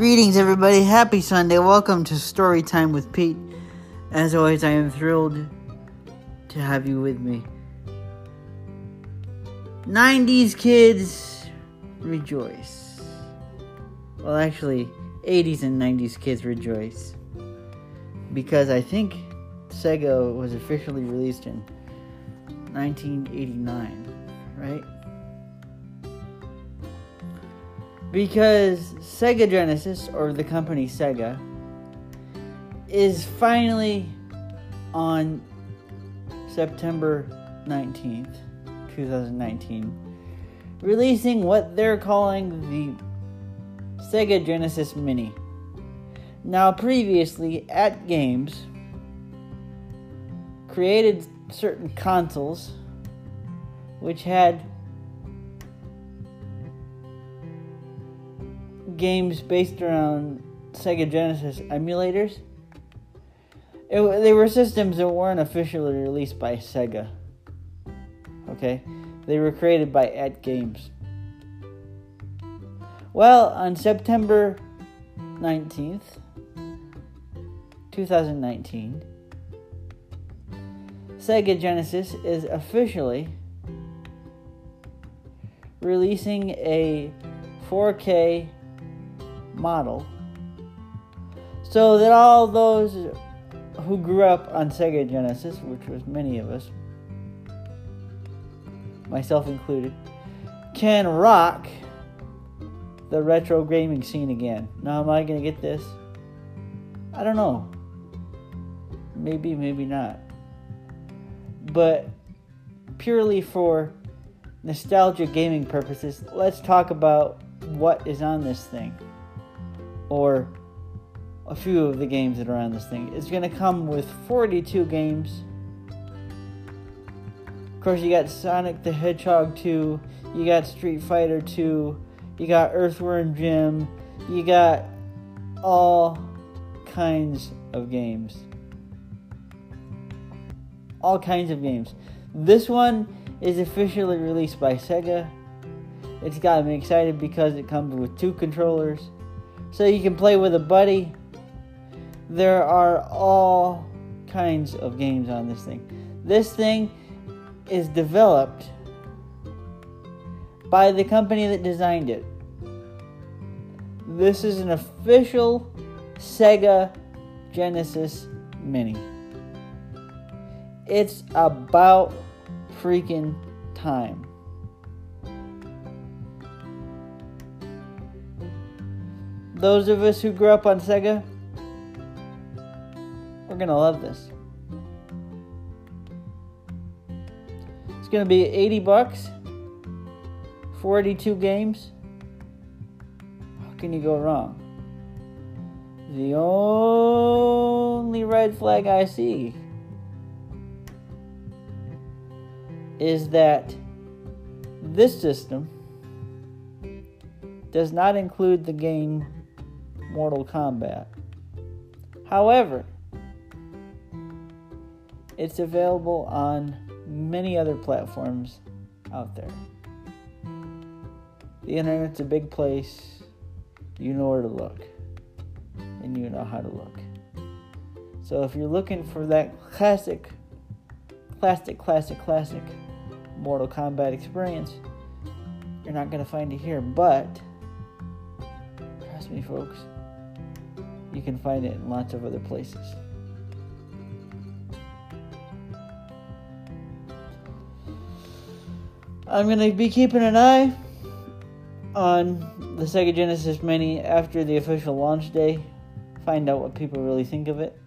Greetings, everybody. Happy Sunday. Welcome to Story Time with Pete. As always, I am thrilled to have you with me. 90s kids rejoice. Well, actually, 80s and 90s kids rejoice. Because I think Sega was officially released in 1989, right? Because Sega Genesis, or the company Sega, is finally on September 19th, 2019, releasing what they're calling the Sega Genesis Mini. Now, previously, AtGames, created certain consoles which had games based around Sega Genesis emulators. It, they were systems that weren't officially released by Sega. Okay? They were created by AtGames. Well, on September 19th, 2019, Sega Genesis is officially releasing a 4K model so that all those who grew up on Sega Genesis, which was many of us, myself included, can rock the retro gaming scene again. Now, am I going to get this? I don't know. Maybe, maybe not. But purely for nostalgia gaming purposes, let's talk about what is on this thing or a few of the games that are on this thing. It's going to come with 42 games. Of course, you got Sonic the Hedgehog 2, you got Street Fighter 2, you got Earthworm Jim, you got all kinds of games. All kinds of games. This one is officially released by Sega. It's got me excited because it comes with two controllers so you can play with a buddy. There are all kinds of games on this thing. This thing is developed by the company that designed it. This is an official Sega Genesis Mini. It's about freaking time. Those of us who grew up on Sega, we're gonna love this. It's gonna be 80 bucks, 42 games. How can you go wrong? The only red flag I see is that this system does not include the game Mortal Kombat. However, it's available on many other platforms out there. The internet's a big place. You know where to look, and you know how to look. So if you're looking for that classic, classic, classic, classic Mortal Kombat experience, you're not going to find it here. But, trust me, folks, you can find it in lots of other places. I'm going to be keeping an eye on the Sega Genesis Mini after the official launch day. Find out what people really think of it.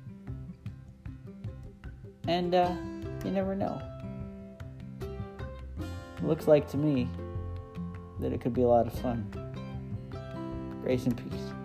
And uh, you never know. Looks like to me that it could be a lot of fun. Grace and peace.